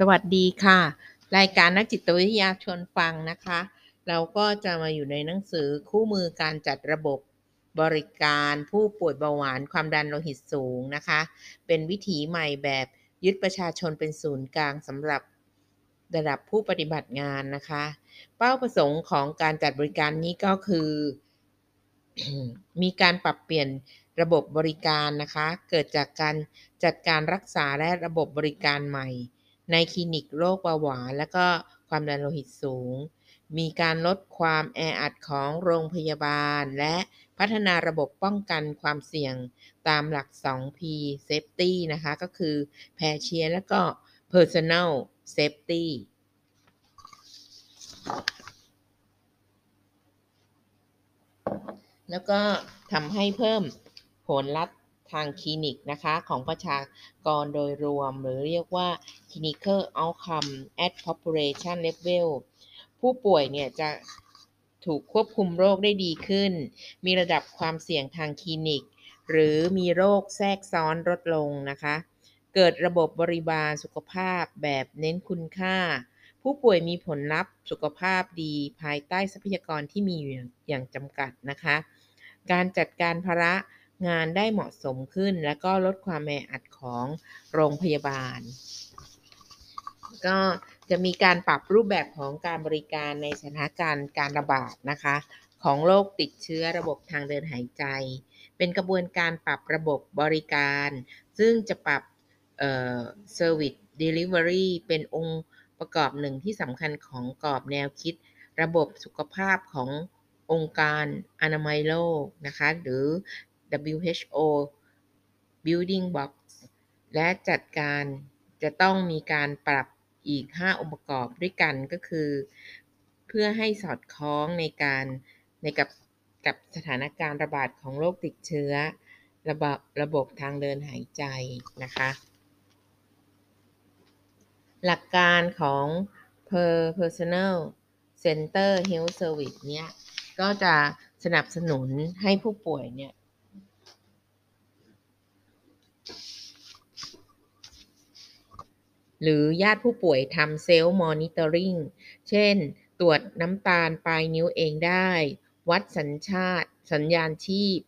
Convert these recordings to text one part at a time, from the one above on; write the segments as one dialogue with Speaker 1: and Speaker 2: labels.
Speaker 1: สวัสดีค่ะ รายการนักจิตวิทยาชวนฟังนะคะ เราก็จะมาอยู่ในหนังสือคู่มือการจัดระบบบริการผู้ป่วยเบาหวานความดันโลหิตสูงนะคะ เป็นวิถีใหม่แบบยึดประชาชนเป็นศูนย์กลางสำหรับระดับผู้ปฏิบัติงานนะคะ เป้าประสงค์ของการจัดบริการนี้ก็คือ มีการปรับเปลี่ยนระบบบริการนะคะ เกิดจากการจัดการรักษาและระบบบริการใหม่ ในคลินิกโรคเบาหวานและก็ความดันโลหิตสูง มีการลดความแออัดของโรงพยาบาล และพัฒนาระบบป้องกันความเสี่ยงตามหลัก 2P Safety นะคะ ก็คือ Patient และก็ Personal Safety แล้วก็ทำให้เพิ่มผลลัพธ์ ทางคลินิกนะคะของประชากรโดยรวม หรือเรียกว่า clinical outcome at population level ผู้ป่วยเนี่ยจะถูกควบคุมโรคได้ดีขึ้น มีระดับความเสี่ยงทางคลินิก หรือมีโรคแทรกซ้อนลดลงนะคะ เกิดระบบบริบาลสุขภาพแบบเน้นคุณค่า ผู้ป่วยมีผลลัพธ์สุขภาพดีภายใต้ทรัพยากรที่มีอยู่อย่างจำกัดนะคะ การจัดการภาระ งานได้เหมาะสมขึ้น และก็ลดความแออัดของโรงพยาบาล ก็จะมีการปรับรูปแบบของการบริการในสถานการณ์การระบาดนะคะของโรคติดเชื้อระบบทางเดินหายใจ เป็นกระบวนการปรับระบบบริการ ซึ่งจะปรับเอ่อ Service Delivery เป็นองค์ประกอบหนึ่งที่สำคัญของกรอบแนวคิด ระบบสุขภาพขององค์การอนามัยโลกนะคะ หรือ WHO Building Blocks และจัดการจะต้องมีการปรับอีก 5 องค์ประกอบด้วยกันก็คือ เพื่อให้สอดคล้องในการในกับกับสถานการณ์ระบาดของโรคติดเชื้อ ระบบระบบทางเดินหายใจนะคะ หลักการของ per personal center health service เนี่ยก็จะสนับสนุนให้ผู้ป่วยเนี่ย หรือญาติผู้ป่วยทำเซลล์มอนิเตอร์ริงเช่น ตรวจน้ำตาลปลายนิ้วเองได้ วัดสัญชาติ สัญญาณชีพ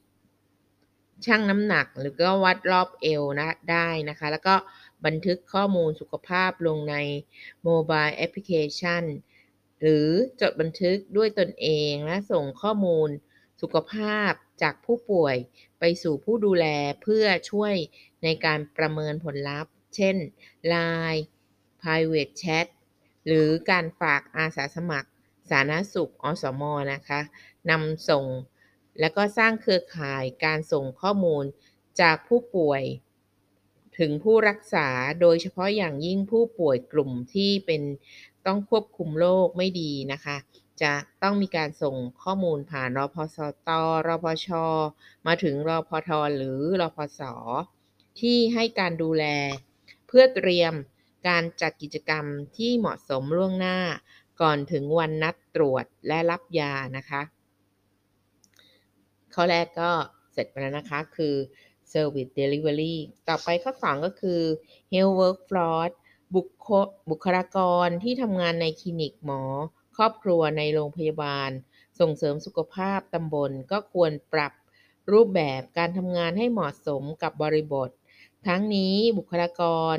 Speaker 1: ชั่งน้ำหนักหรือก็วัดรอบเอวนะได้นะคะ แล้วก็บันทึกข้อมูลสุขภาพลงในโมบายแอปพลิเคชันหรือจดบันทึกด้วยตนเองและส่งข้อมูลสุขภาพจากผู้ป่วยไปสู่ผู้ดูแลเพื่อช่วยในการประเมินผลลัพธ์ เช่น Line Private Chat หรือการฝากอาสาสมัคร สาธารณสุขอสมนะคะนำส่ง และก็สร้างเครือข่ายการส่งข้อมูลจากผู้ป่วย ถึงผู้รักษาโดยเฉพาะอย่างยิ่งผู้ป่วยกลุ่มที่เป็นต้องควบคุมโรคไม่ดีนะคะ จะต้องมีการส่งข้อมูลผ่านรพสตรพช มาถึงรพทหรือรพสที่ให้การดูแล เพื่อเตรียมการจัดกิจกรรมที่เหมาะสมล่วงหน้า ก่อนถึงวันนัดตรวจและรับยานะคะข้อแรกก็เสร็จไปแล้วนะคะคือ Service Delivery ต่อไปข้อ 2 ก็คือ Health Workforce บุคคบุคลากรที่ทำงานในคลินิกหมอ ครอบครัวในโรงพยาบาล ส่งเสริมสุขภาพตำบลก็ควรปรับรูปแบบการทำงานให้เหมาะสมกับบริบท ทั้งนี้บุคลากร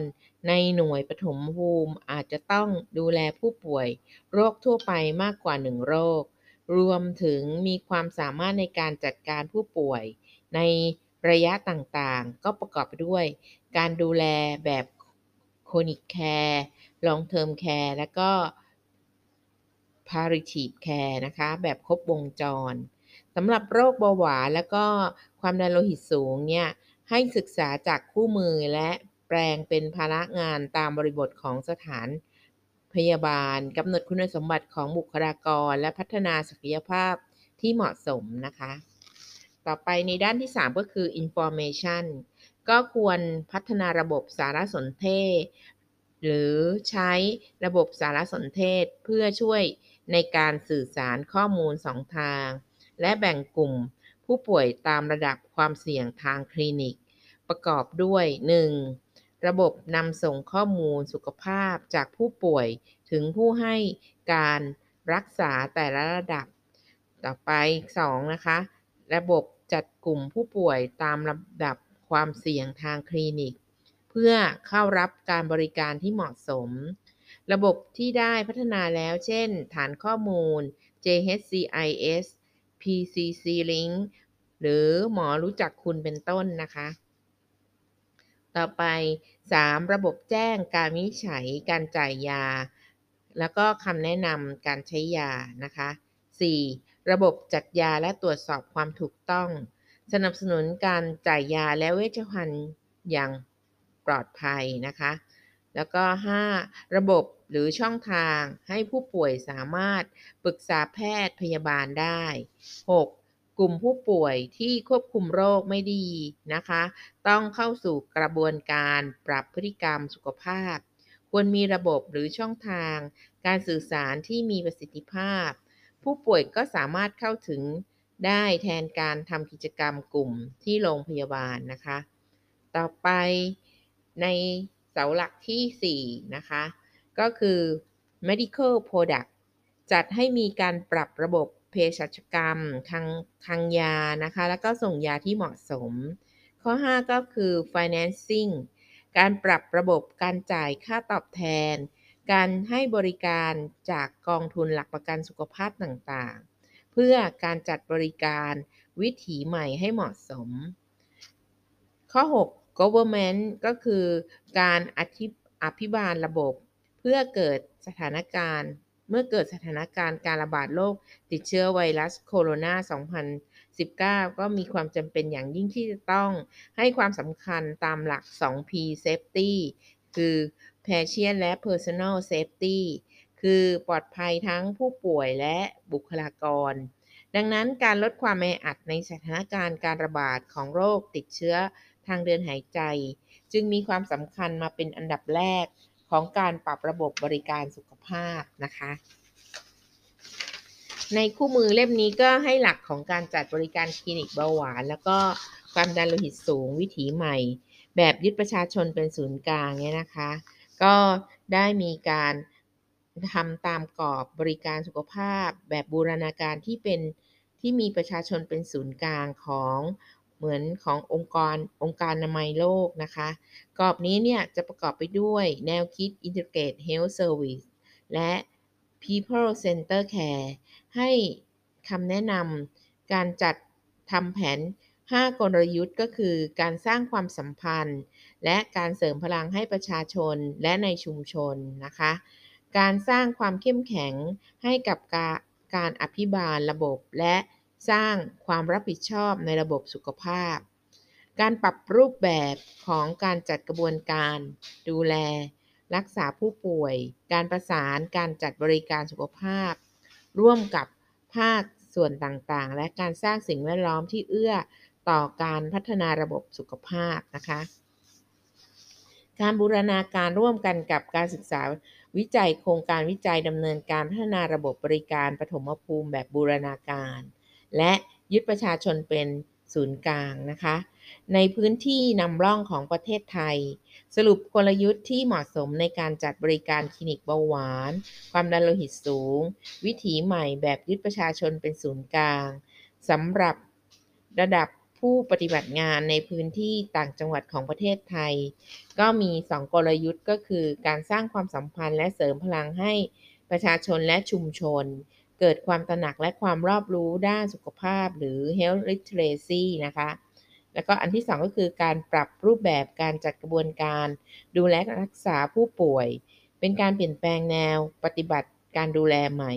Speaker 1: ในหน่วยปฐมภูมิอาจจะต้องดูแลผู้ป่วยโรคทั่วไปมากกว่า1โรค รวมถึงมีความสามารถในการจัดการผู้ป่วยในระยะต่างๆ ก็ประกอบไปด้วย การดูแลแบบ Chronic Care Long Term Care และก็ Palliative Care นะคะ แบบครบวงจรสำหรับโรคเบาหวานและก็ความดันโลหิตสูงเนี่ย ให้ศึกษาจากคู่มือและแปลงเป็นภาระงานตามบริบทของสถานพยาบาลกำหนดคุณสมบัติของบุคลากร และพัฒนาศักยภาพที่เหมาะสมนะคะ ต่อไปในด้านที่ 3 ก็คือ information ก็ควรพัฒนาระบบสารสนเทศ หรือใช้ระบบสารสนเทศเพื่อช่วยในการสื่อสารข้อมูล2ทาง และแบ่งกลุ่ม ผู้ป่วยตามระดับความเสี่ยงทางคลินิก ประกอบด้วย 1. ระบบนำส่งข้อมูลสุขภาพจากผู้ป่วยถึงผู้ให้การรักษาแต่ละระดับ ต่อไป 2 นะคะ ระบบจัดกลุ่มผู้ป่วยตามลำดับความเสี่ยงทางคลินิก เพื่อเข้ารับการบริการที่เหมาะสม ระบบที่ได้พัฒนาแล้ว เช่น ฐานข้อมูล JHCIS PCC Link หรือหมอรู้จักคุณเป็นต้นนะคะ ต่อไป 3. ระบบแจ้งการวินิจฉัยการจ่ายยา แล้วก็คำแนะนำการใช้ยานะคะ 4. ระบบจัดยาและตรวจสอบความถูกต้อง สนับสนุนการจ่ายยาและเวชภัณฑ์อย่างปลอดภัยนะคะ แล้วก็ 5. ระบบ หรือช่องทางให้ผู้ป่วยสามารถปรึกษาแพทย์พยาบาลได้ 6. กลุ่มผู้ป่วยที่ควบคุมโรคไม่ดีนะคะ ต้องเข้าสู่กระบวนการปรับพฤติกรรมสุขภาพ ควรมีระบบหรือช่องทางการสื่อสารที่มีประสิทธิภาพ ผู้ป่วยก็สามารถเข้าถึงได้แทนการทำกิจกรรมกลุ่มที่โรงพยาบาลนะคะ ต่อไปในเสาหลักที่ 4 นะคะ ก็คือ medical product จัดให้มีการปรับระบบเภสัชกรรมทางทางยานะคะ แล้วก็ส่งยาที่เหมาะสม ข้อ 5 ก็คือ financing การปรับระบบการจ่ายค่าตอบแทน การให้บริการจากกองทุนหลักประกันสุขภาพต่างๆ เพื่อการจัดบริการวิถีใหม่ให้เหมาะสม ข้อ 6 government ก็คือการอธิอภิบาลระบบ เพื่อเกิดสถานการณ์ เมื่อเกิดสถานการณ์การระบาดโรคติดเชื้อไวรัสโคโรนา 2019 ก็มีความจำเป็นอย่างยิ่งที่จะต้องให้ความสำคัญตามหลัก 2P Safety คือ Patient และ Personal Safety คือปลอดภัยทั้งผู้ป่วยและบุคลากร ดังนั้นการลดความแออัดในสถานการณ์การระบาดของโรคติดเชื้อทางเดินหายใจ จึงมีความสำคัญมาเป็นอันดับแรก ของการปรับระบบบริการสุขภาพนะคะ ในคู่มือเล่มนี้ก็ให้หลักของการจัดบริการคลินิกเบาหวาน แล้วก็ความดันโลหิตสูงวิถีใหม่ แบบยึดประชาชนเป็นศูนย์กลางเนี่ยนะคะ ก็ได้มีการทำตามกรอบบริการสุขภาพ แบบบูรณาการที่เป็นที่มีประชาชนเป็นศูนย์กลางของ เหมือนขององค์กรองค์การอนามัยโลกนะคะ กรอบนี้เนี่ยจะประกอบไปด้วยแนวคิด Integrate Health Service และ People Center Care ให้คำแนะนำการจัดทำแผน 5 กลยุทธ์ก็คือการสร้างความสัมพันธ์ และการเสริมพลังให้ประชาชนและในชุมชนนะคะ การสร้างความเข้มแข็งให้กับการอภิบาลระบบและ สร้างความรับผิดชอบในระบบสุขภาพ การปรับรูปแบบของการจัดกระบวนการ ดูแล รักษาผู้ป่วย การประสานการจัดบริการสุขภาพ ร่วมกับภาคส่วนต่างๆ และการสร้างสิ่งแวดล้อมที่เอื้อต่อการพัฒนาระบบสุขภาพนะคะ การบูรณาการร่วมกันกับการศึกษาวิจัยโครงการวิจัยดำเนินการพัฒนาระบบบริการปฐมภูมิแบบบูรณาการ และยึดประชาชนเป็นศูนย์กลางนะคะ ในพื้นที่นำร่องของประเทศไทย สรุปกลยุทธ์ที่เหมาะสมในการจัดบริการคลินิกเบาหวาน ความดันโลหิตสูง วิถีใหม่แบบยึดประชาชนเป็นศูนย์กลางสำหรับระดับผู้ปฏิบัติงานในพื้นที่ต่างจังหวัดของประเทศไทย ก็มี 2 กลยุทธ์ก็คือ การสร้างความสัมพันธ์และเสริมพลังให้ประชาชนและชุมชน เกิดความตระหนักและความรอบรู้ด้านสุขภาพหรือ health literacy นะคะ แล้วก็อันที่ 2 ก็คือการปรับรูปแบบการจัดกระบวนการ ดูแลรักษาผู้ป่วย เป็นการเปลี่ยนแปลงแนวปฏิบัติการดูแลใหม่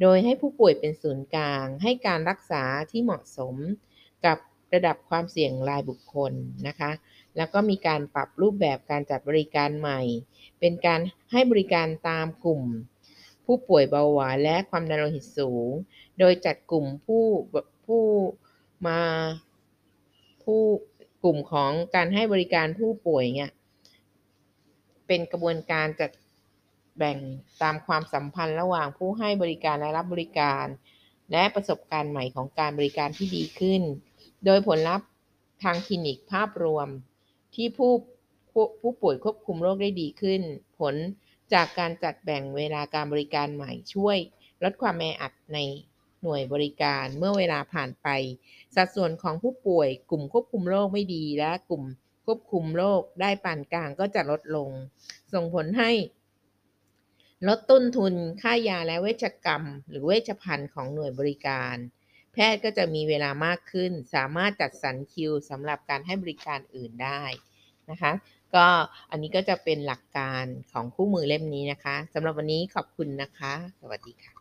Speaker 1: โดยให้ผู้ป่วยเป็นศูนย์กลาง ให้การรักษาที่เหมาะสมกับระดับความเสี่ยงรายบุคคลนะคะ แล้วก็มีการปรับรูปแบบการจัดบริการใหม่ เป็นการให้บริการตามกลุ่ม ผู้ป่วยเบาหวานและความดันโลหิตสูง โดยจัดกลุ่มผู้ผู้มาผู้กลุ่มของการให้บริการผู้ป่วยเนี่ยเป็นกระบวนการจัดแบ่งตามความสัมพันธ์ระหว่างผู้ให้บริการและรับบริการ และประสบการณ์ใหม่ของการบริการที่ดีขึ้น โดยผลลัพธ์ทางคลินิกภาพรวมที่ผู้ผผู้ผู้ป่วยควบคุมโรคได้ดีขึ้น ผล จากการจัดแบ่งเวลาการบริการใหม่ช่วยลดความแออัดในหน่วยบริการเมื่อเวลาผ่านไป สัดส่วนของผู้ป่วยกลุ่มควบคุมโรคไม่ดีและกลุ่มควบคุมโรคได้ปานกลางก็จะลดลง ส่งผลให้ ลดต้นทุนค่ายาและเวชกรรม หรือเวชภัณฑ์ของหน่วยบริการ แพทย์ก็จะมีเวลามากขึ้น สามารถจัดสรรคิวสำหรับการให้บริการอื่นได้นะคะ ก็อันนี้ก็จะเป็นหลักการของคู่มือเล่มนี้นะคะสำหรับวันนี้ขอบคุณนะคะ สวัสดีค่ะ